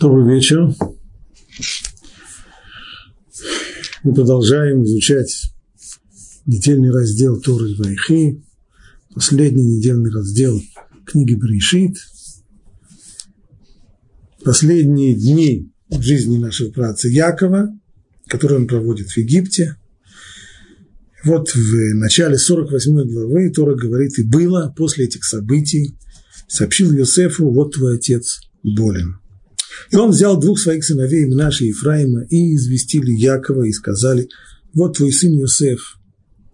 Добрый вечер. Мы продолжаем изучать недельный раздел Торы Вайхи, последний недельный раздел книги Бришит, последние дни жизни нашего праца Якова, которые он проводит в Египте. Вот в начале 48 главы Тора говорит, и было после этих событий, сообщил Йосефу, вот твой отец болен. И он взял двух своих сыновей, Минаши и Ефраима, и известили Якова, и сказали, вот твой сын Йосеф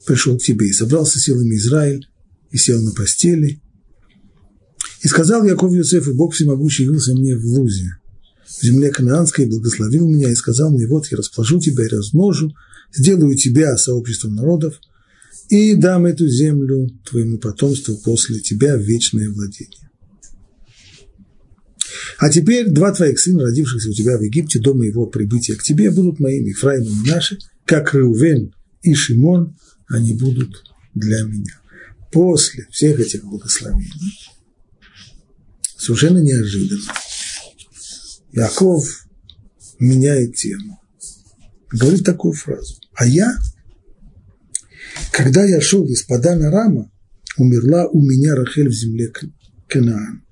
пришел к тебе, и собрался силами Израиль, и сел на постели. И сказал Яков Йосефу, Бог всемогущий явился мне в Лузе, в земле Канаанской, и благословил меня, и сказал мне, вот я расположу тебя и размножу, сделаю тебя сообществом народов, и дам эту землю твоему потомству после тебя в вечное владение. А теперь два твоих сына, родившихся у тебя в Египте до моего прибытия к тебе, будут моими, Ефраимом и наши, как Реувен и Шимон, они будут для меня. После всех этих благословений, совершенно неожиданно, Яков меняет тему. Говорит такую фразу. А я, когда я шел из Падана Рама, умерла у меня Рахель в земле Канаан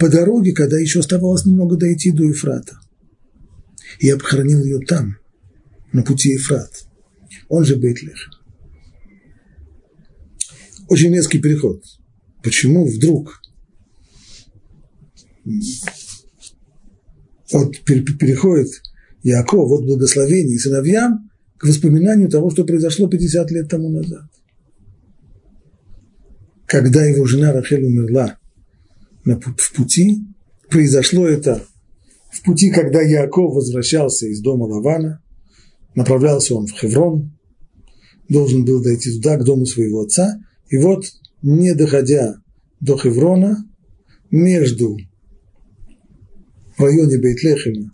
по дороге, когда еще оставалось немного дойти до Ефрата. Я похоронил ее там, на пути Ефрат. Он же Бейтлех. Очень резкий переход. Почему вдруг вот переходит Яков вот благословение сыновьям к воспоминанию того, что произошло 50 лет тому назад. Когда его жена Рахель умерла в пути. Произошло это в пути, когда Яков возвращался из дома Лавана. Направлялся он в Хеврон, должен был дойти туда, к дому своего отца. И вот, не доходя до Хеврона, между в районе Бейтлехема,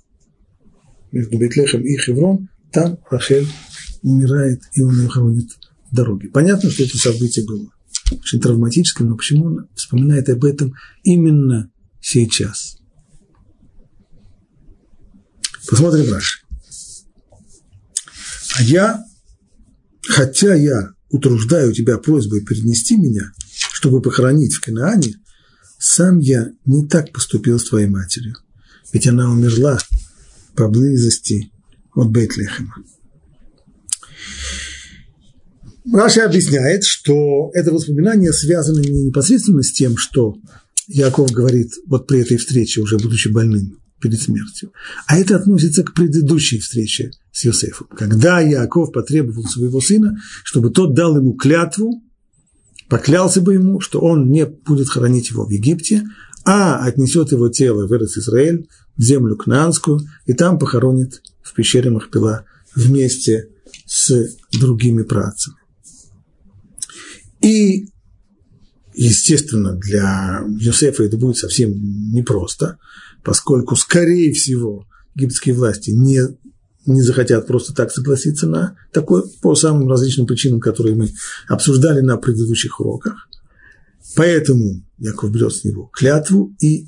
между Бейтлехем и Хеврон, там Рахель умирает, и он ее хоронит в дороге. Понятно, что это событие было очень травматическим, но почему он вспоминает об этом именно сейчас? Посмотрим дальше. А я, хотя я утруждаю тебя просьбой перенести меня, чтобы похоронить в Канаане, сам я не так поступил с твоей матерью, ведь она умерла поблизости от Бейтлехема. Раша объясняет, что это воспоминание связано не непосредственно с тем, что Яков говорит вот при этой встрече, уже будучи больным перед смертью, а это относится к предыдущей встрече с Йосефом, когда Яков потребовал своего сына, чтобы тот дал ему клятву, поклялся бы ему, что он не будет хоронить его в Египте, а отнесет его тело в Израиль, в землю Кнаанскую, и там похоронит в пещере Махпила вместе с другими працами. И, естественно, для Юсефа это будет совсем непросто, поскольку, скорее всего, египетские власти не, не захотят просто так согласиться на такое, по самым различным причинам, которые мы обсуждали на предыдущих уроках. Поэтому Яков берет с него клятву, и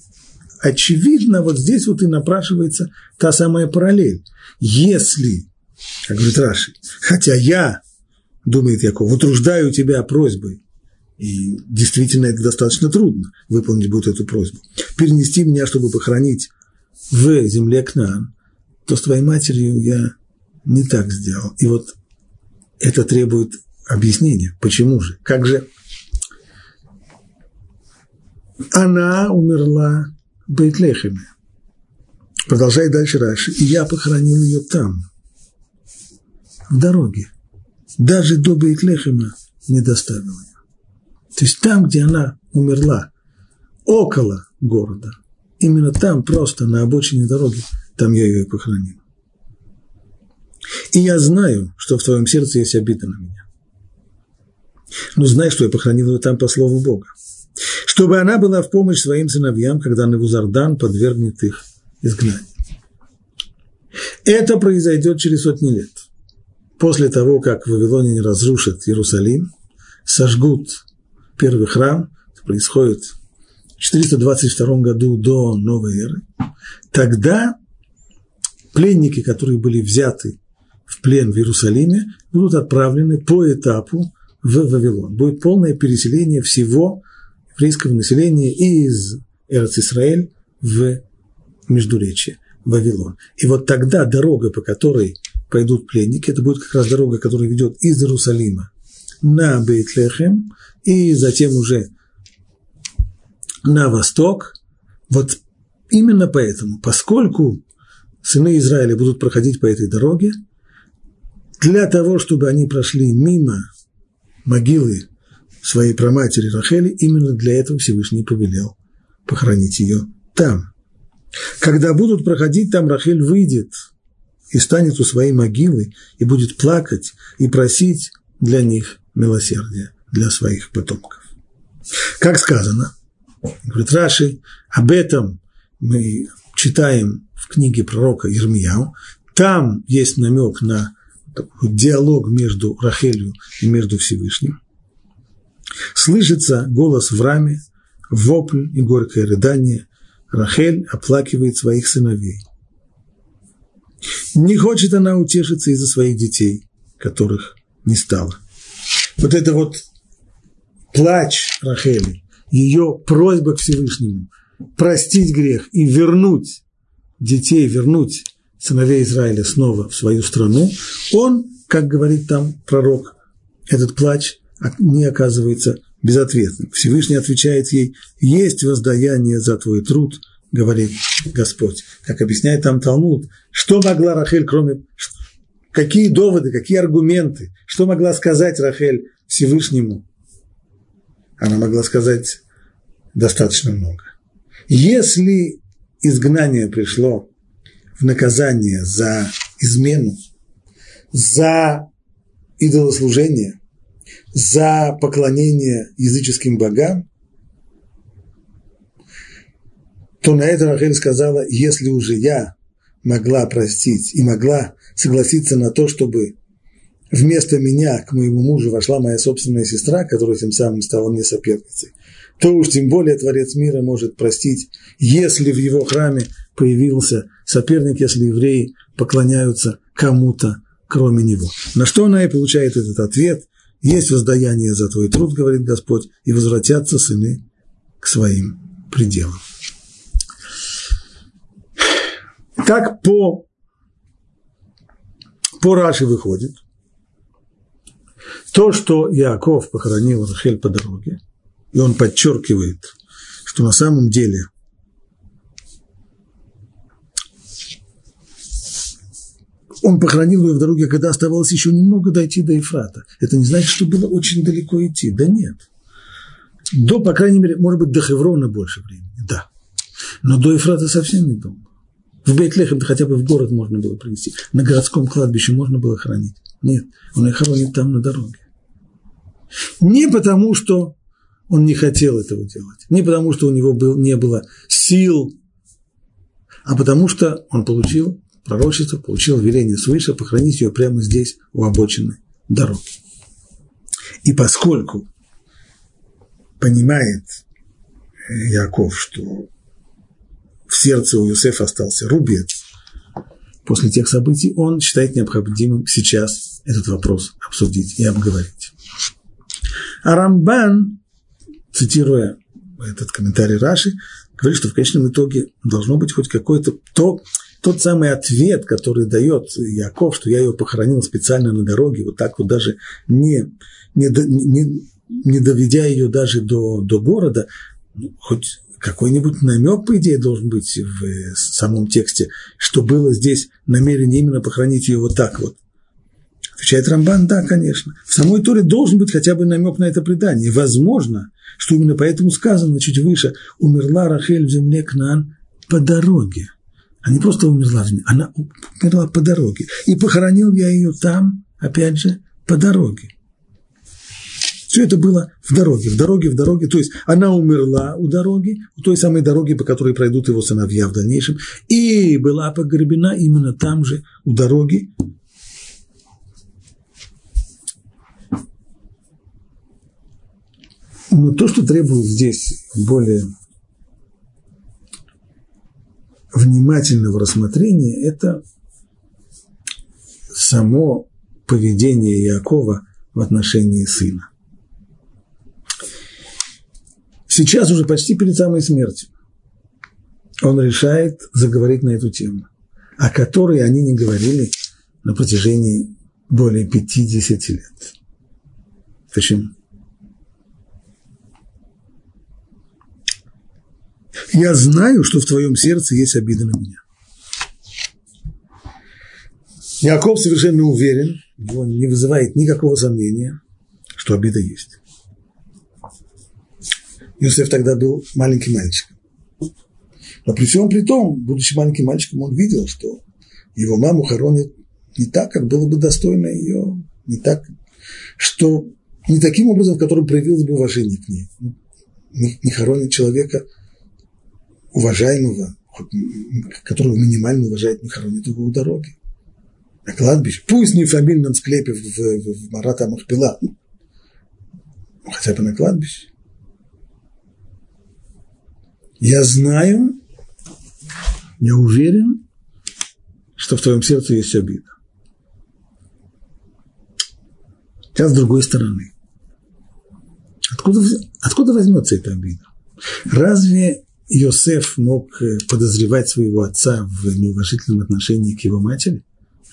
очевидно, вот здесь вот и напрашивается та самая параллель. Если, как говорит Раши, хотя я думает Яков, утруждаю тебя просьбой. И действительно это достаточно трудно выполнить будет эту просьбу. Перенести меня, чтобы похоронить в земле Кнаан, то с твоей матерью я не так сделал. И вот это требует объяснения. Почему же? Как же? Она умерла в Бейтлехеме. Продолжает дальше Раши. И я похоронил ее там, в дороге даже до Бейтлехема не доставил ее. То есть там, где она умерла, около города, именно там, просто на обочине дороги, там я ее и похоронил. И я знаю, что в твоем сердце есть обида на меня. Но знай, что я похоронил ее там по слову Бога. Чтобы она была в помощь своим сыновьям, когда Навузардан подвергнет их изгнанию. Это произойдет через сотни лет – после того, как вавилоняне разрушат Иерусалим, сожгут первый храм, это происходит в 422 году до новой эры, тогда пленники, которые были взяты в плен в Иерусалиме, будут отправлены по этапу в Вавилон. Будет полное переселение всего еврейского населения из Эрц-Исраэль в Междуречие, в Вавилон. И вот тогда дорога, по которой пойдут пленники, это будет как раз дорога, которая ведет из Иерусалима на Бейтлехем и затем уже на восток. Вот именно поэтому, поскольку сыны Израиля будут проходить по этой дороге, для того, чтобы они прошли мимо могилы своей праматери Рахели, именно для этого Всевышний повелел похоронить ее там. Когда будут проходить там, Рахель выйдет и станет у своей могилы и будет плакать и просить для них милосердия, для своих потомков. Как сказано, говорит Раши, об этом мы читаем в книге пророка Ермияу, там есть намек на диалог между Рахелью и между Всевышним. Слышится голос в раме, вопль и горькое рыдание. Рахель оплакивает своих сыновей. Не хочет она утешиться из-за своих детей, которых не стало. Вот это вот плач Рахели, ее просьба к Всевышнему простить грех и вернуть детей, вернуть сыновей Израиля снова в свою страну, он, как говорит там пророк, этот плач не оказывается безответным. Всевышний отвечает ей, есть воздаяние за твой труд, говорит Господь. Как объясняет там Талмуд, что могла Рахель, кроме... Какие доводы, какие аргументы, что могла сказать Рахель Всевышнему? Она могла сказать достаточно много. Если изгнание пришло в наказание за измену, за идолослужение, за поклонение языческим богам, то на это Рахель сказала, если уже я могла простить и могла согласиться на то, чтобы вместо меня к моему мужу вошла моя собственная сестра, которая тем самым стала мне соперницей, то уж тем более Творец мира может простить, если в его храме появился соперник, если евреи поклоняются кому-то, кроме него. На что она и получает этот ответ. Есть воздаяние за твой труд, говорит Господь, и возвратятся сыны к своим пределам. Так по, по Раши выходит, то, что Иаков похоронил Рахель по дороге, и он подчеркивает, что на самом деле – он похоронил ее в дороге, когда оставалось еще немного дойти до Ефрата. Это не значит, что было очень далеко идти. Да нет. До, по крайней мере, может быть, до Хеврона больше времени. Да. Но до Ефрата совсем не долго. В Бейтлехем хотя бы в город можно было принести. На городском кладбище можно было хранить. Нет, он их хоронит там на дороге. Не потому, что он не хотел этого делать, не потому, что у него был, не было сил, а потому что он получил пророчество, получил веление свыше похоронить ее прямо здесь, у обочины дороги. И поскольку понимает э, Яков, что в сердце у Юсефа остался рубец, после тех событий он считает необходимым сейчас этот вопрос обсудить и обговорить. А Рамбан, цитируя этот комментарий Раши, говорит, что в конечном итоге должно быть хоть какое-то то, тот самый ответ, который дает Яков, что я ее похоронил специально на дороге, вот так вот даже не, не, не, не доведя ее даже до, до города, ну, хоть какой-нибудь намек, по идее, должен быть в самом тексте, что было здесь намерение именно похоронить ее вот так вот. Отвечает Рамбан, да, конечно. В самой Торе должен быть хотя бы намек на это предание. Возможно, что именно поэтому сказано чуть выше, умерла Рахель в земле Кнан по дороге. Она не просто умерла, она умерла по дороге. И похоронил я ее там, опять же, по дороге. Все это было в дороге, в дороге, в дороге. То есть она умерла у дороги, у той самой дороги, по которой пройдут его сыновья в дальнейшем, и была погребена именно там же, у дороги. Но то, что требует здесь более внимательного рассмотрения – это само поведение Иакова в отношении сына. Сейчас уже почти перед самой смертью он решает заговорить на эту тему, о которой они не говорили на протяжении более 50 лет. Почему? Я знаю, что в твоем сердце есть обида на меня. Яков совершенно уверен, он не вызывает никакого сомнения, что обида есть. Иосиф тогда был маленьким мальчиком. Но при всем при том, будучи маленьким мальчиком, он видел, что его маму хоронят не так, как было бы достойно ее, не так, что не таким образом, в котором проявилось бы уважение к ней. Не, не хоронят человека уважаемого, которого минимально уважает, не хоронят его у дороги. На кладбище, пусть не в фамильном склепе в, в, в Марата Махпила, хотя бы на кладбище. Я знаю, я уверен, что в твоем сердце есть обида. Сейчас с другой стороны. Откуда, откуда возьмется эта обида? Разве Иосиф мог э, подозревать своего отца в неуважительном отношении к его матери?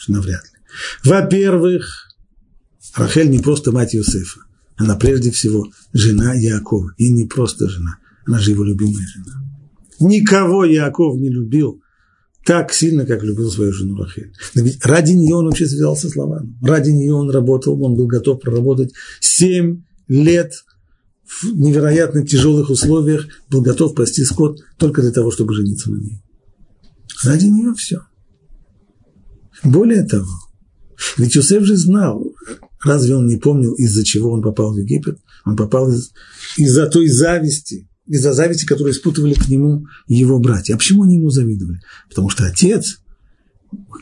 Навряд ли. Во-первых, Рахель не просто мать Иосифа. Она прежде всего жена Якова. И не просто жена. Она же его любимая жена. Никого Яков не любил так сильно, как любил свою жену Рахель. Но ведь ради нее он вообще связался с Лаваном. Ради нее он работал, он был готов проработать семь лет в невероятно тяжелых условиях, был готов пасти скот только для того, чтобы жениться на ней. Ради нее все. Более того, ведь Юсеф же знал, разве он не помнил, из-за чего он попал в Египет? Он попал из- из-за той зависти, из-за зависти, которую испытывали к нему его братья. А почему они ему завидовали? Потому что отец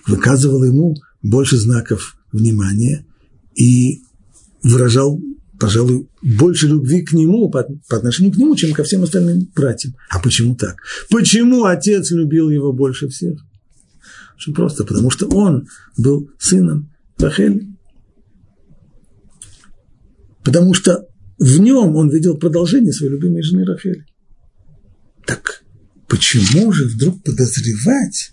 выказывал ему больше знаков внимания и выражал, пожалуй, больше любви к нему, по, отношению к нему, чем ко всем остальным братьям. А почему так? Почему отец любил его больше всех? Очень просто, потому что он был сыном Рахели. Потому что в нем он видел продолжение своей любимой жены Рахели. Так почему же вдруг подозревать,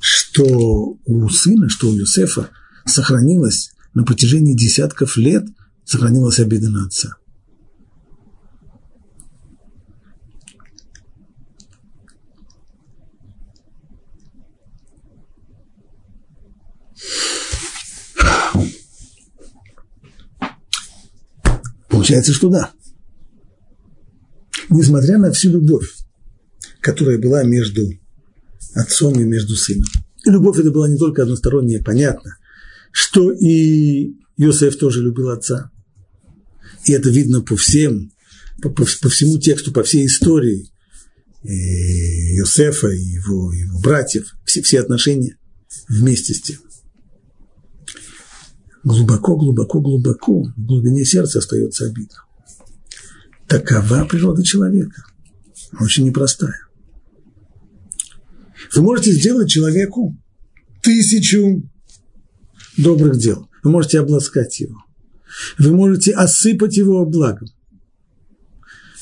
что у сына, что у Юсефа сохранилась на протяжении десятков лет, сохранилась обида на отца? Получается, что да. Несмотря на всю любовь, которая была между отцом и между сыном. И любовь это была не только односторонняя, понятно, что и Иосиф тоже любил отца. И это видно по всем, по, по, по всему тексту, по всей истории и Иосифа и его, его братьев, все, все отношения вместе с тем глубоко, глубоко, глубоко в глубине сердца остается обида. Такова природа человека. Очень непростая. Вы можете сделать человеку тысячу добрых дел. Вы можете обласкать его. Вы можете осыпать его благом.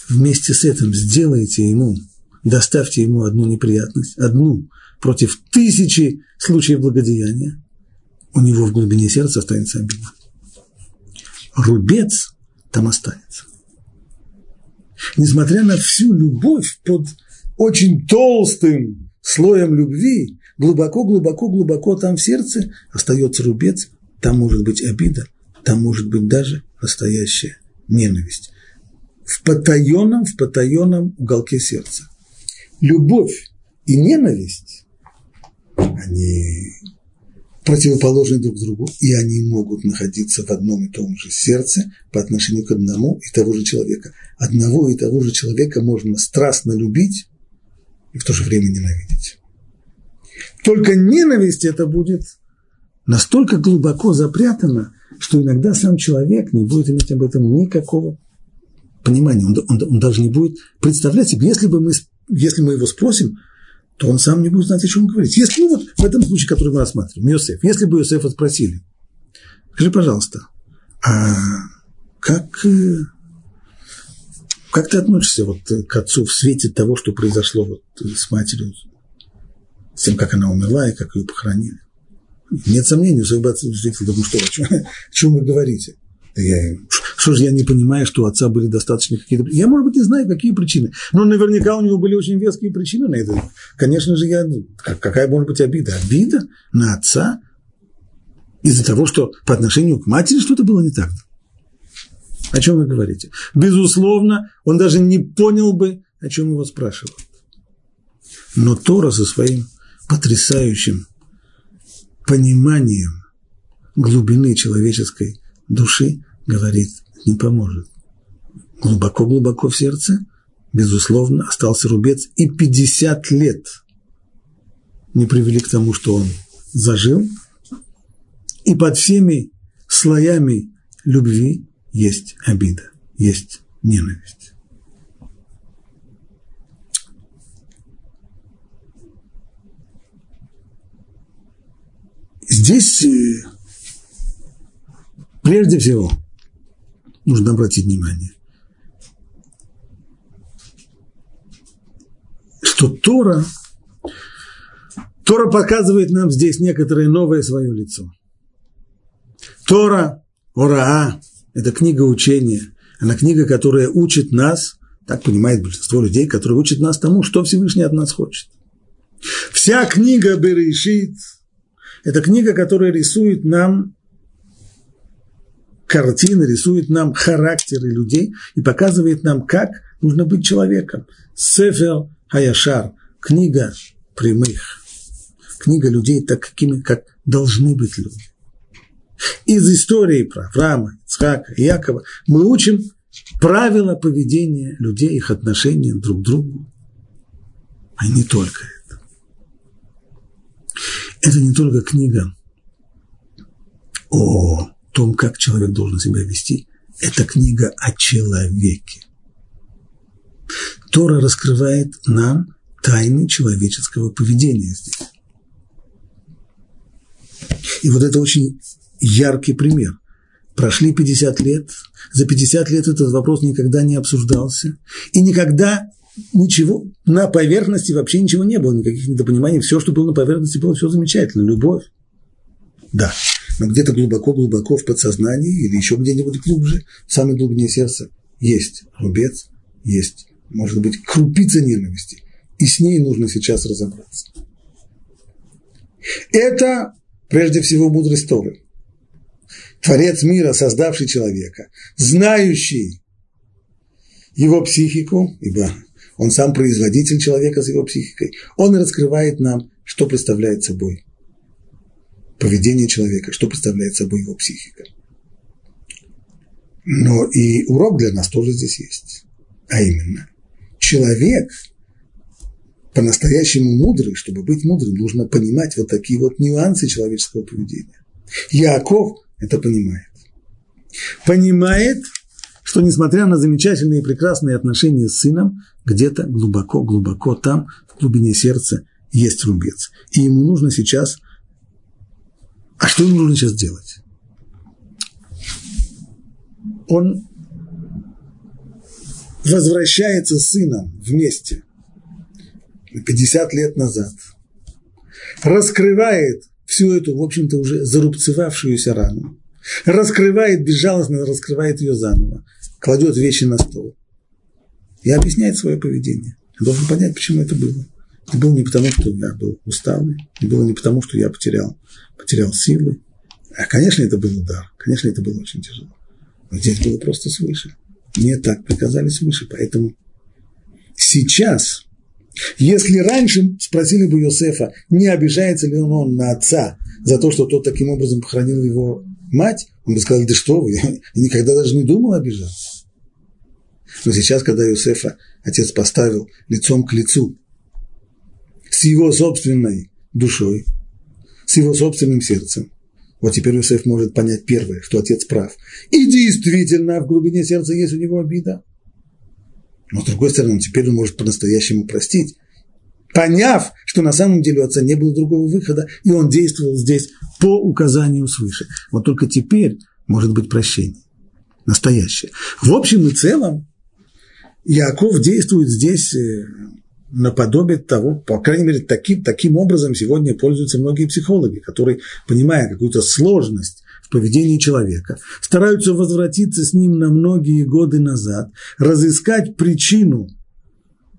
Вместе с этим сделайте ему, доставьте ему одну неприятность, одну против тысячи случаев благодеяния, у него в глубине сердца останется обида. Рубец там останется. Несмотря на всю любовь под очень толстым слоем любви, глубоко-глубоко-глубоко там в сердце остается рубец, там может быть обида, там может быть даже настоящая ненависть. В потаенном, в потаенном уголке сердца. Любовь и ненависть, они противоположны друг другу, и они могут находиться в одном и том же сердце по отношению к одному и того же человека. Одного и того же человека можно страстно любить и в то же время ненавидеть. Только ненависть это будет настолько глубоко запрятана, что иногда сам человек не будет иметь об этом никакого понимания. Он, он, он даже не будет представлять себе, если бы мы, если мы его спросим, то он сам не будет знать, о чем говорить. Если, ну вот в этом случае, который мы рассматриваем, Йосеф, если бы Йосефа спросили, скажи, пожалуйста, а как, э, как ты относишься вот к отцу в свете того, что произошло вот с матерью, с тем, как она умерла и как ее похоронили? Нет сомнений, Йосеф бы ответил, да ну что, о чем, о чем вы говорите? Я, что же я не понимаю, что у отца были достаточно какие-то? Я, может быть, не знаю, какие причины. Но наверняка у него были очень веские причины на это. Конечно же, я, какая может быть обида? Обида на отца из-за того, что по отношению к матери что-то было не так. О чем вы говорите? Безусловно, он даже не понял бы, о чем его спрашивают. Но Тора со своим потрясающим пониманием глубины человеческой души, говорит, не поможет. Глубоко-глубоко в сердце, безусловно, остался рубец, и 50 лет не привели к тому, что он зажил, и под всеми слоями любви есть обида, есть ненависть. Здесь э, Прежде всего, нужно обратить внимание, что Тора, Тора показывает нам здесь некоторое новое свое лицо. Тора, Ораа, это книга учения, она книга, которая учит нас, так понимает большинство людей, которые учат нас тому, что Всевышний от нас хочет. Вся книга Берешит – это книга, которая рисует нам картина рисует нам характеры людей и показывает нам, как нужно быть человеком. Сефер Хаяшар, книга прямых, книга людей, так какими, как должны быть люди. Из истории про Авраама, Ицхака и Якова мы учим правила поведения людей, их отношения друг к другу, а не только это. Это не только книга о том, как человек должен себя вести, это книга о человеке. Тора раскрывает нам тайны человеческого поведения здесь. И вот это очень яркий пример. Прошли 50 лет, за 50 лет этот вопрос никогда не обсуждался, и никогда ничего, на поверхности вообще ничего не было, никаких недопониманий, все, что было на поверхности, было все замечательно, любовь. Да, но где-то глубоко-глубоко в подсознании или еще где-нибудь глубже, в самой глубине сердца, есть рубец, есть, может быть, крупица ненависти. И с ней нужно сейчас разобраться. Это, прежде всего, мудрость Торы. Творец мира, создавший человека, знающий его психику, ибо он сам производитель человека с его психикой, он раскрывает нам, что представляет собой поведение человека, что представляет собой его психика. Но и урок для нас тоже здесь есть. А именно, человек по-настоящему мудрый, чтобы быть мудрым, нужно понимать вот такие вот нюансы человеческого поведения. Яков это понимает. Понимает, что несмотря на замечательные и прекрасные отношения с сыном, где-то глубоко-глубоко там, в глубине сердца, есть рубец. И ему нужно сейчас – а что ему нужно сейчас делать? Он возвращается с сыном вместе 50 лет назад, раскрывает всю эту, в общем-то, уже зарубцевавшуюся рану, раскрывает, безжалостно раскрывает ее заново, кладет вещи на стол и объясняет свое поведение. Он должен понять, почему это было. Было не потому, что я был усталый, это было не потому, что я потерял потерял силы. А, конечно, это был удар, конечно, это было очень тяжело. Но здесь было просто свыше. Мне так приказали свыше, поэтому сейчас, если раньше спросили бы Йосефа, не обижается ли он на отца за то, что тот таким образом похоронил его мать, он бы сказал, да что вы, я никогда даже не думал обижаться. Но сейчас, когда Йосефа отец поставил лицом к лицу с его собственной душой, с его собственным сердцем. Вот теперь Иосиф может понять первое, что отец прав. И действительно, в глубине сердца есть у него обида. Но с другой стороны, теперь он может по-настоящему простить. поняв, что на самом деле у отца не было другого выхода, и он действовал здесь по указанию свыше. Вот только теперь может быть прощение. Настоящее. В общем и целом, Яков действует здесь э, наподобие того, по крайней мере, таким, таким образом сегодня пользуются многие психологи, которые, понимая какую-то сложность в поведении человека, стараются возвратиться с ним на многие годы назад, разыскать причину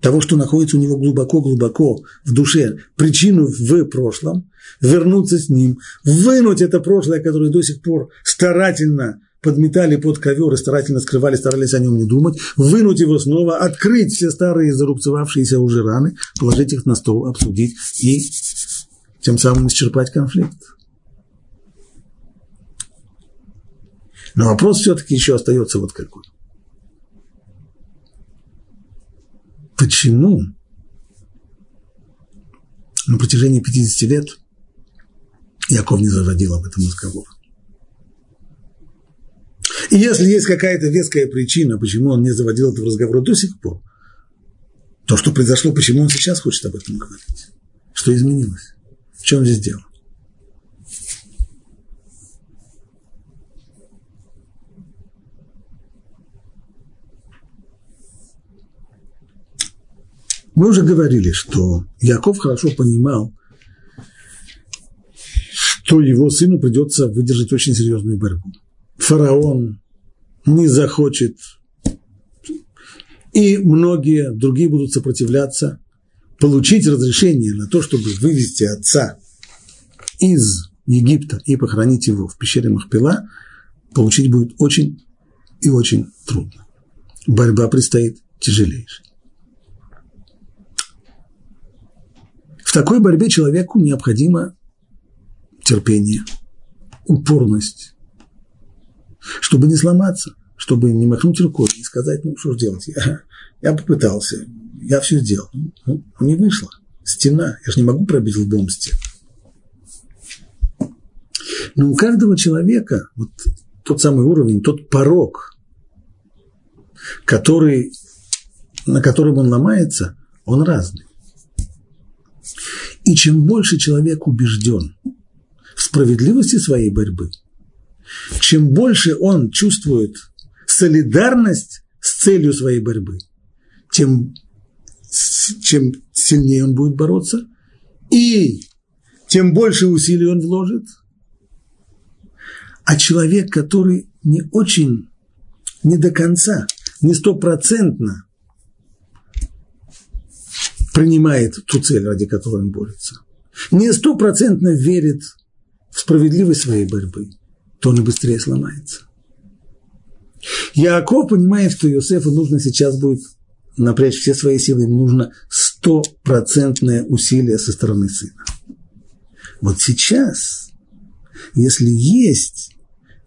того, что находится у него глубоко-глубоко в душе, причину в прошлом, вернуться с ним, вынуть это прошлое, которое до сих пор старательно подметали под ковер и старательно скрывали, старались о нем не думать, вынуть его снова, открыть все старые зарубцевавшиеся уже раны, положить их на стол, обсудить и тем самым исчерпать конфликт. Но вопрос все-таки еще остается вот какой. Почему на протяжении 50 лет Яков не заводил об этом разговор? И если есть какая-то веская причина, почему он не заводил этого разговора до сих пор, то, что произошло, почему он сейчас хочет об этом говорить? Что изменилось? В чем здесь дело? Мы уже говорили, что Яков хорошо понимал, что его сыну придется выдержать очень серьезную борьбу. Фараон не захочет, и многие другие будут сопротивляться, получить разрешение на то, чтобы вывести отца из Египта и похоронить его в пещере Махпила, получить будет очень и очень трудно. Борьба предстоит тяжелейшая. В такой борьбе человеку необходимо терпение, упорность, чтобы не сломаться, чтобы не махнуть рукой и сказать, ну что ж делать, я, я попытался, я все сделал, ну, не вышло, стена, я же не могу пробить лбом стену. Но у каждого человека вот тот самый уровень, тот порог, который, на котором он ломается, он разный. И чем больше человек убежден в справедливости своей борьбы – чем больше он чувствует солидарность с целью своей борьбы, тем чем сильнее он будет бороться, и тем больше усилий он вложит. А человек, который не очень, не до конца, не стопроцентно принимает ту цель, ради которой он борется, не стопроцентно верит в справедливость своей борьбы – то он и быстрее сломается. Яков понимает, что Иосифу нужно сейчас будет напрячь все свои силы, ему нужно стопроцентное усилие со стороны сына. Вот сейчас, если есть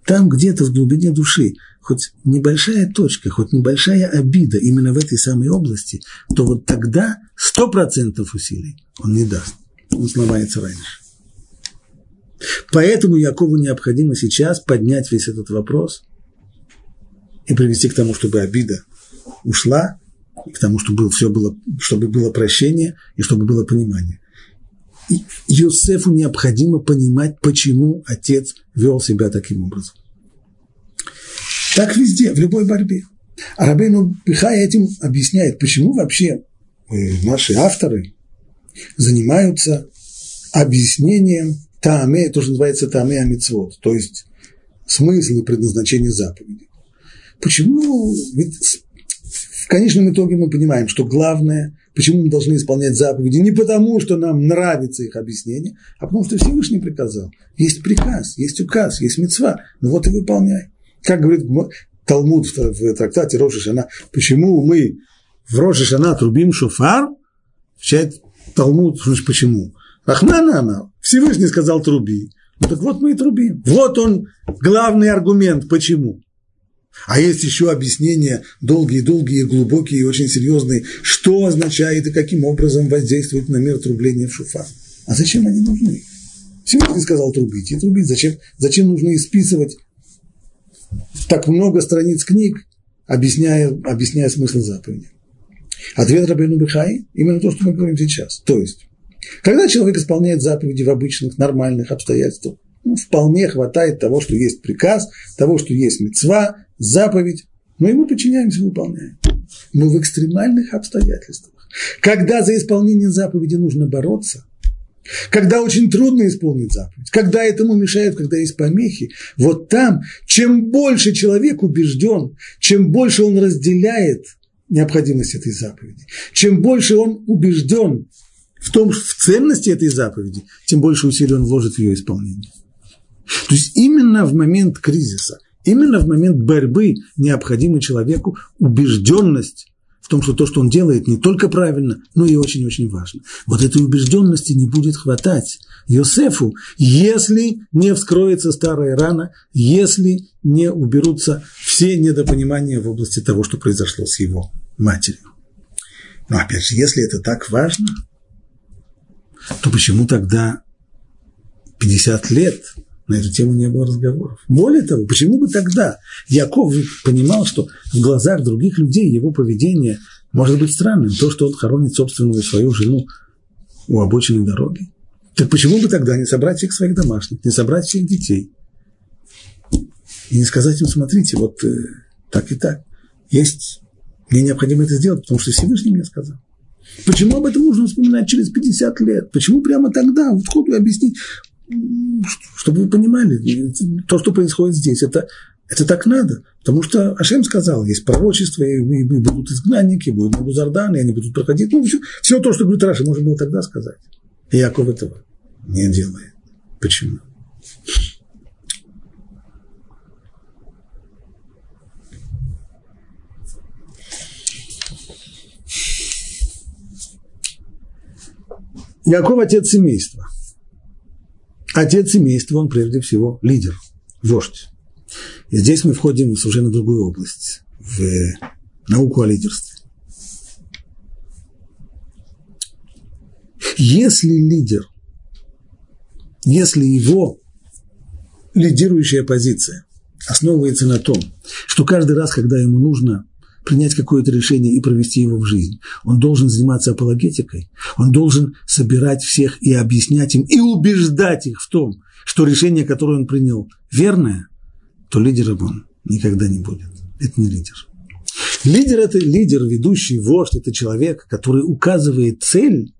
там где-то в глубине души хоть небольшая точка, хоть небольшая обида именно в этой самой области, то вот тогда сто процентов усилий он не даст. Он сломается раньше. Поэтому Якову необходимо сейчас поднять весь этот вопрос и привести к тому, чтобы обида ушла, к тому, чтобы все было, чтобы было прощение и чтобы было понимание. И Юсефу необходимо понимать, почему отец вел себя таким образом. Так везде, в любой борьбе. А Рабейну Пихай этим объясняет, почему вообще наши авторы занимаются объяснением Тааме, то, что называется Тааме Амицвод, то есть смысл и предназначение заповеди. Почему? Ведь в конечном итоге мы понимаем, что главное, почему мы должны исполнять заповеди, не потому, что нам нравится их объяснение, а потому что Всевышний приказал. Есть приказ, есть указ, есть мецва, ну вот и выполняй. Как говорит Талмуд в трактате Роша Шана, почему мы в Роша Шана трубим шофар, отвечает Талмуд, почему? Рахмана Амар, Всевышний сказал труби. Ну так вот мы и трубим. Вот он главный аргумент, почему. А есть еще объяснения долгие-долгие, глубокие и очень серьезные, что означает и каким образом воздействует на мир трубления в шуфа. А зачем они нужны? Всевышний сказал трубить и трубить. Зачем, зачем нужно исписывать так много страниц книг, объясняя, объясняя смысл заповеди? Ответ Рабину Бихай – именно то, что мы говорим сейчас. То есть, когда человек исполняет заповеди в обычных, нормальных обстоятельствах, ну, вполне хватает того, что есть приказ, того, что есть мецва, заповедь, мы ему подчиняемся, выполняем. Но в экстремальных обстоятельствах, когда за исполнение заповеди нужно бороться, когда очень трудно исполнить заповедь, когда этому мешают, когда есть помехи, вот там, чем больше человек убежден, чем больше он разделяет необходимость этой заповеди, чем больше он убежден в том, в ценности этой заповеди, тем больше усилий он вложит в ее исполнение. То есть именно в момент кризиса, именно в момент борьбы необходима человеку убежденность в том, что то, что он делает, не только правильно, но и очень-очень важно. Вот этой убежденности не будет хватать Йосефу, если не вскроется старая рана, если не уберутся все недопонимания в области того, что произошло с его матерью. Но опять же, если это так важно, то почему тогда 50 лет на эту тему не было разговоров. Более того, почему бы тогда Яков понимал, что в глазах других людей его поведение может быть странным, то, что он хоронит собственную свою жену у обочины дороги. Так почему бы тогда не собрать всех своих домашних, не собрать всех детей и не сказать им, смотрите, вот э, так и так, есть, мне необходимо это сделать, потому что Всевышний мне сказал. Почему об этом нужно вспоминать через 50 лет? Почему прямо тогда, вот ходу объяснить? чтобы вы понимали, то, что происходит здесь, это, это так надо. Потому что Ашем сказал, есть пророчество, и, и, и будут изгнанники, будут Бузарданы, и они будут проходить. Ну, все, все то, что говорит Раши, можно было тогда сказать. И Яков этого не делает. Почему? Яков – отец семейства. Отец семейства, он прежде всего лидер, вождь. И здесь мы входим уже на другую область, в науку о лидерстве. Если лидер, если его лидирующая позиция основывается на том, что каждый раз, когда ему нужно принять какое-то решение и провести его в жизнь. Он должен заниматься апологетикой, он должен собирать всех и объяснять им, и убеждать их в том, что решение, которое он принял, верное, то лидером он никогда не будет. Это не лидер. Лидер – это лидер, ведущий, вождь, это человек, который указывает цель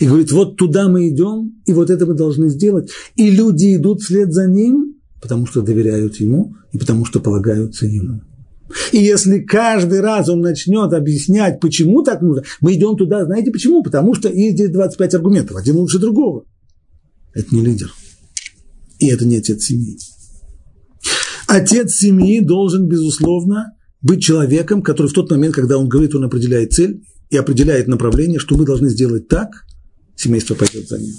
и говорит, вот туда мы идем, и вот это мы должны сделать. И люди идут вслед за ним, потому что доверяют ему и потому что полагаются ему. И если каждый раз он начнет объяснять, почему так нужно, мы идем туда, знаете почему? Потому что есть здесь 25 аргументов, один лучше другого. Это не лидер. И это не отец семьи. Отец семьи должен, безусловно, быть человеком, который в тот момент, когда он говорит, он определяет цель и определяет направление, что мы должны сделать так, семейство пойдет за ним.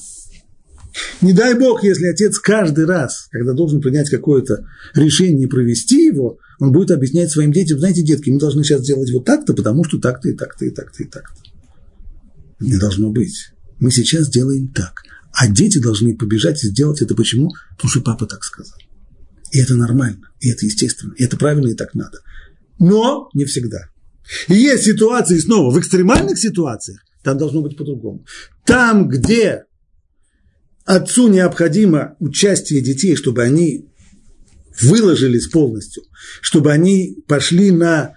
Не дай бог, если отец каждый раз, когда должен принять какое-то решение и провести его, он будет объяснять своим детям, знаете, детки, мы должны сейчас сделать вот так-то, потому что так-то и так-то и так-то и так-то. Не должно быть. Мы сейчас делаем так. А дети должны побежать и сделать это почему? Потому что папа так сказал. И это нормально, и это естественно, и это правильно, и так надо. Но не всегда. И есть ситуации снова, в экстремальных ситуациях, там должно быть по-другому. Там, где отцу необходимо участие детей, чтобы они выложились полностью, чтобы они пошли на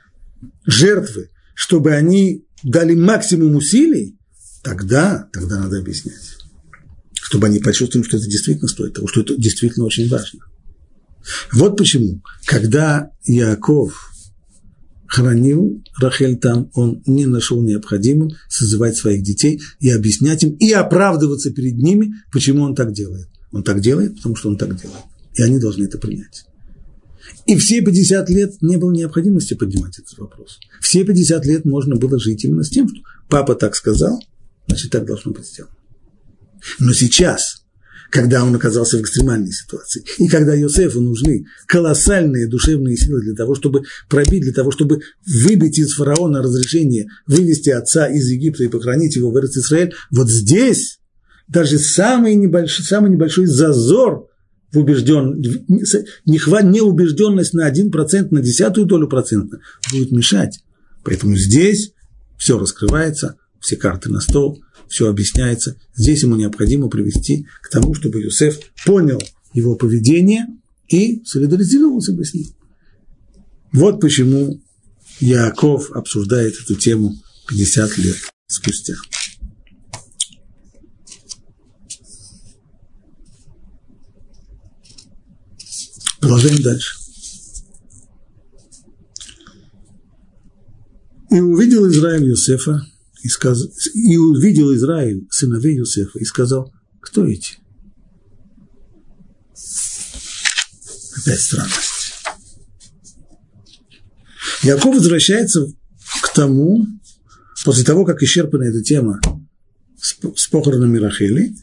жертвы, чтобы они дали максимум усилий, тогда, тогда надо объяснять. Чтобы они почувствовали, что это действительно стоит того, что это действительно очень важно. Вот почему, когда Яков хранил Рахель там, он не нашел необходимым созывать своих детей и объяснять им, и оправдываться перед ними, почему он так делает. Он так делает, потому что он так делает. И они должны это принять. И все 50 лет не было необходимости поднимать этот вопрос. Все 50 лет можно было жить именно с тем, что папа так сказал, значит, так должно быть сделано. Но сейчас когда он оказался в экстремальной ситуации. И когда Йосефу нужны колоссальные душевные силы для того, чтобы пробить, для того, чтобы выбить из фараона разрешение вывести отца из Египта и похоронить его в Израиль, вот здесь даже самый небольшой, самый небольшой зазор в убежден, неубежденность на 1%, на десятую долю процента будет мешать. Поэтому здесь все раскрывается, все карты на стол, все объясняется. Здесь ему необходимо привести к тому, чтобы Юсеф понял его поведение и солидаризировался бы с ним. Вот почему Яков обсуждает эту тему 50 лет спустя. Продолжаем дальше. И увидел Израиль Юсефа, и, сказ... и увидел Израиль сыновей Юсефа, и сказал, кто эти? Опять странность. Яков возвращается к тому, после того, как исчерпана эта тема с, похоронами Рахели,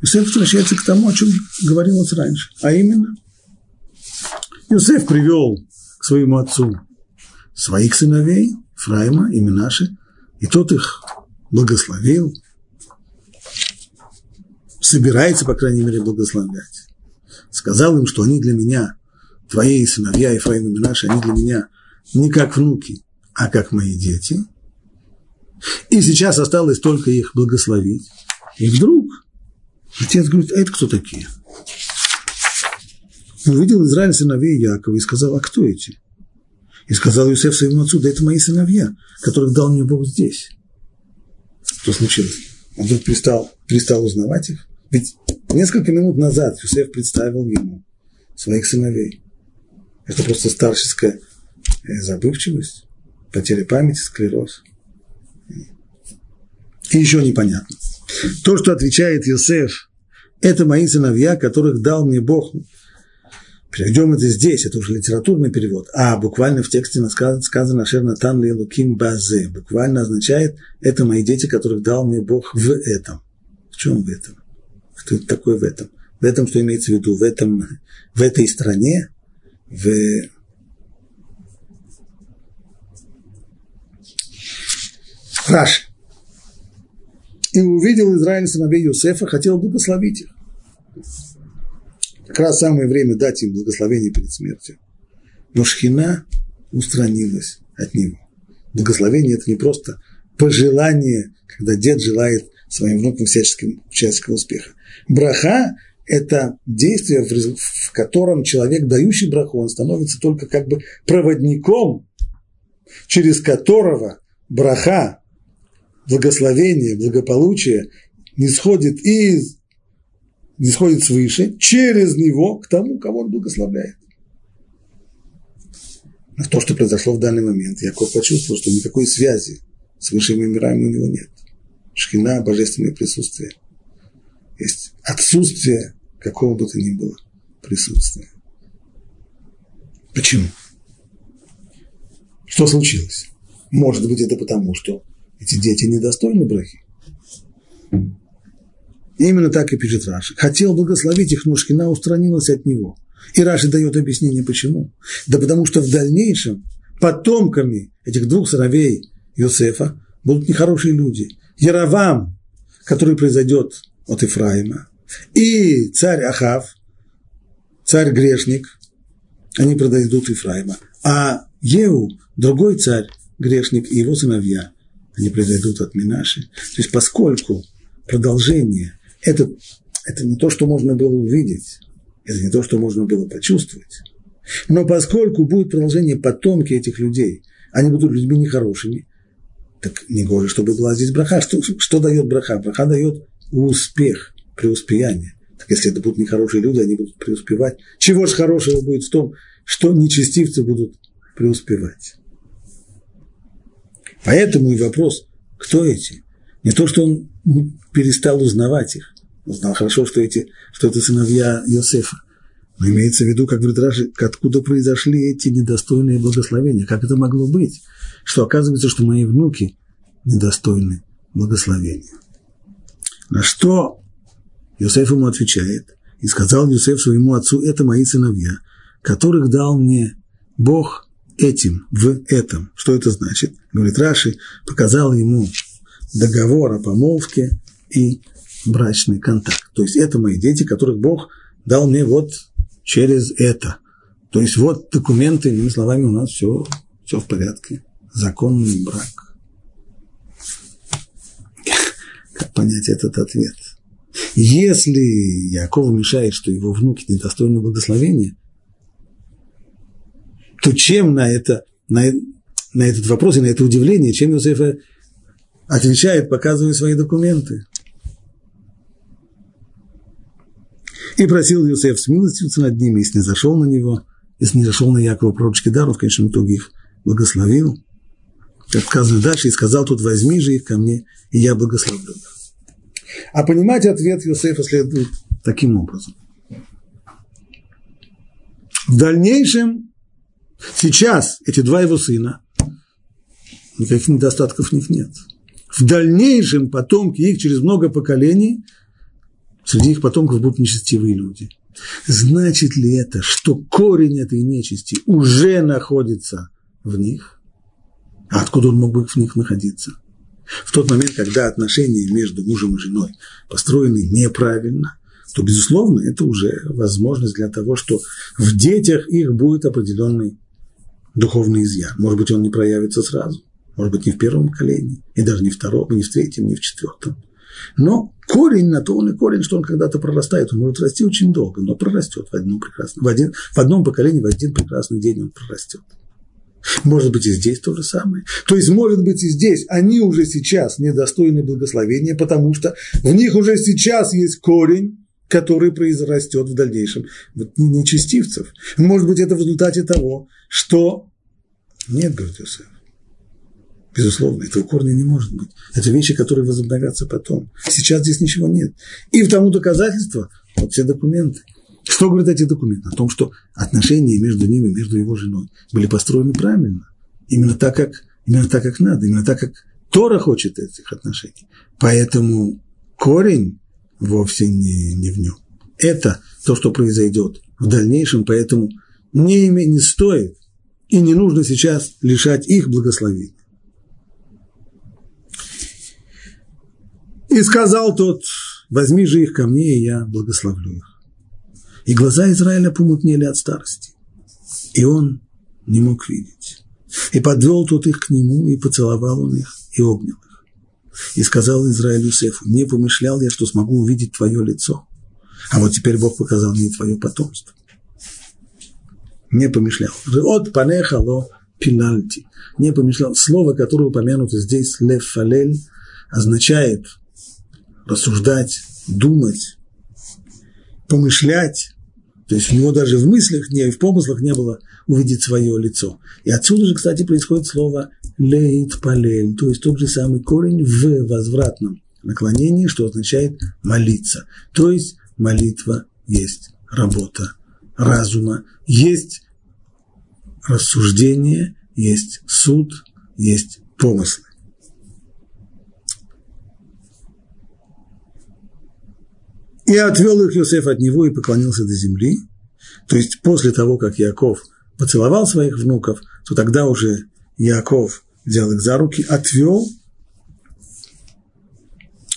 Юсеф возвращается к тому, о чем говорилось раньше, а именно, Юсеф привел к своему отцу своих сыновей, Фраима и Минаши, и тот их благословил, собирается, по крайней мере, благословлять. Сказал им, что они для меня, твои сыновья Ефраим и Минаши, они для меня не как внуки, а как мои дети. И сейчас осталось только их благословить. И вдруг отец говорит, а это кто такие? И увидел Израиль сыновей Якова и сказал, а кто эти? И сказал Иосиф своему отцу, да это мои сыновья, которых дал мне Бог здесь. Что случилось? Он вдруг перестал, перестал узнавать их. Ведь несколько минут назад Иосиф представил ему своих сыновей. Это просто старческая э, забывчивость, потеря памяти, склероз. И еще непонятно. То, что отвечает Иосиф, это мои сыновья, которых дал мне Бог Переведем это здесь, это уже литературный перевод, а буквально в тексте сказано «Шернатан луким базе». Буквально означает «это мои дети, которых дал мне Бог в этом». В чем в этом? Что это такое в этом? В этом, что имеется в виду? В, этом, в этой стране, в Раш. И увидел Израиль сыновей Юсефа, хотел благословить их как раз самое время дать им благословение перед смертью. Но Шхина устранилась от него. Благословение – это не просто пожелание, когда дед желает своим внукам всяческого, всяческого успеха. Браха – это действие, в котором человек, дающий браху, он становится только как бы проводником, через которого браха, благословение, благополучие не сходит из не сходит свыше, через него к тому, кого он благословляет. Но то, что произошло в данный момент, Яков почувствовал, что никакой связи с высшими мирами у него нет. Шхина – божественное присутствие. Есть отсутствие какого бы то ни было присутствия. Почему? Что случилось? Может быть, это потому, что эти дети недостойны брахи. Именно так и пишет Раши. Хотел благословить их, но Шхина устранилась от него. И Раши дает объяснение, почему. Да потому что в дальнейшем потомками этих двух сыновей Йосефа будут нехорошие люди. Яровам, который произойдет от Ифраима, и царь Ахав, царь-грешник, они произойдут Ифраима. А Еу, другой царь, грешник, и его сыновья, они произойдут от Минаши. То есть поскольку продолжение это, это не то, что можно было увидеть, это не то, что можно было почувствовать. Но поскольку будет продолжение потомки этих людей, они будут людьми нехорошими, так не гоже, чтобы была здесь браха. Что, что дает браха? Браха дает успех, преуспеяние. Так если это будут нехорошие люди, они будут преуспевать. Чего же хорошего будет в том, что нечестивцы будут преуспевать? Поэтому и вопрос, кто эти? Не то, что он перестал узнавать их, знал хорошо, что, эти, что это сыновья Иосифа. Но имеется в виду, как говорит Раши, откуда произошли эти недостойные благословения. Как это могло быть? Что оказывается, что мои внуки недостойны благословения. На что Иосиф ему отвечает, и сказал Иосиф своему отцу, это мои сыновья, которых дал мне Бог этим, в этом. Что это значит? Говорит Раши, показал ему договор о помолвке и брачный контакт. То есть это мои дети, которых Бог дал мне вот через это. То есть вот документы, иными словами, у нас все, все в порядке. Законный брак. как понять этот ответ. Если Якову мешает, что его внуки недостойны благословения, то чем на, это, на, на этот вопрос и на это удивление, чем Иосиф отвечает, показывая свои документы? И просил Иосиф смилостивиться над ними, если не зашел на него, если не зашел на Якова пророческий дар, он в конечном итоге их благословил. Как дальше, и сказал тут, возьми же их ко мне, и я благословлю их. А понимать ответ Иосифа следует таким образом. В дальнейшем, сейчас эти два его сына, никаких недостатков в них нет. В дальнейшем потомки их через много поколений, среди их потомков будут нечестивые люди. Значит ли это, что корень этой нечисти уже находится в них? А откуда он мог бы в них находиться? В тот момент, когда отношения между мужем и женой построены неправильно, то, безусловно, это уже возможность для того, что в детях их будет определенный духовный изъян. Может быть, он не проявится сразу, может быть, не в первом поколении, и даже не в втором, не в третьем, не в четвертом. Но корень на то он и корень, что он когда-то прорастает. Он может расти очень долго, но прорастет в, одном прекрасном, в, один, в одном поколении в один прекрасный день он прорастет. Может быть, и здесь то же самое. То есть, может быть, и здесь они уже сейчас недостойны благословения, потому что в них уже сейчас есть корень, который произрастет в дальнейшем. Вот нечестивцев. Может быть, это в результате того, что... Нет, говорит Иосиф. Безусловно, этого корня не может быть. Это вещи, которые возобновятся потом. Сейчас здесь ничего нет. И тому доказательство вот все документы. Что говорят эти документы? О том, что отношения между ними, между его женой были построены правильно. Именно так, как, именно так, как надо, именно так, как Тора хочет этих отношений. Поэтому корень вовсе не, не в нем. Это то, что произойдет в дальнейшем, поэтому не, не стоит и не нужно сейчас лишать их благословения. И сказал тот, возьми же их ко мне, и я благословлю их. И глаза Израиля помутнели от старости. И он не мог видеть. И подвел тот их к нему, и поцеловал он их, и обнял их. И сказал Израилю Сефу, не помышлял я, что смогу увидеть твое лицо. А вот теперь Бог показал мне твое потомство. Не помышлял. От панехало пинальти. Не помышлял. Слово, которое упомянуто здесь, лефалель, означает рассуждать, думать, помышлять, то есть у него даже в мыслях, не, в помыслах не было увидеть свое лицо. И отсюда же, кстати, происходит слово лейт палель, то есть тот же самый корень в возвратном наклонении, что означает молиться. То есть молитва есть работа разума, есть рассуждение, есть суд, есть помыслы. И отвел их Йосеф от него и поклонился до земли. То есть после того, как Яков поцеловал своих внуков, то тогда уже Яков взял их за руки, отвел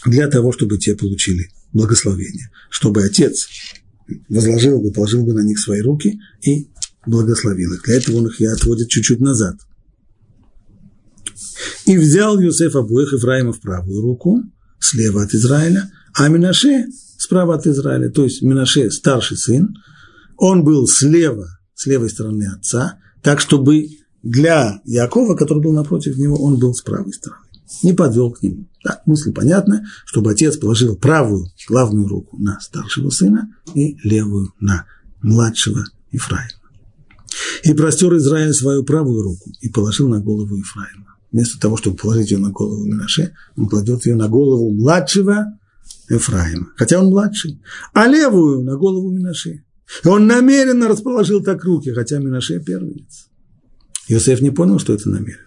для того, чтобы те получили благословение, чтобы отец возложил бы, положил бы на них свои руки и благословил их. Для этого он их и отводит чуть-чуть назад. И взял Юсеф обоих Ефраима в правую руку, слева от Израиля, а Минаше справа от Израиля, то есть Минаше старший сын, он был слева, с левой стороны отца, так чтобы для Якова, который был напротив него, он был с правой стороны. Не подвел к нему. Так, мысль понятна, чтобы отец положил правую главную руку на старшего сына и левую на младшего Ефраима. И простер Израиль свою правую руку и положил на голову Ефраима. Вместо того, чтобы положить ее на голову Минаше, он кладет ее на голову младшего Ефраима, хотя он младший, а левую на голову Минаше. И он намеренно расположил так руки, хотя Минаше первенец. Иосиф не понял, что это намеренно.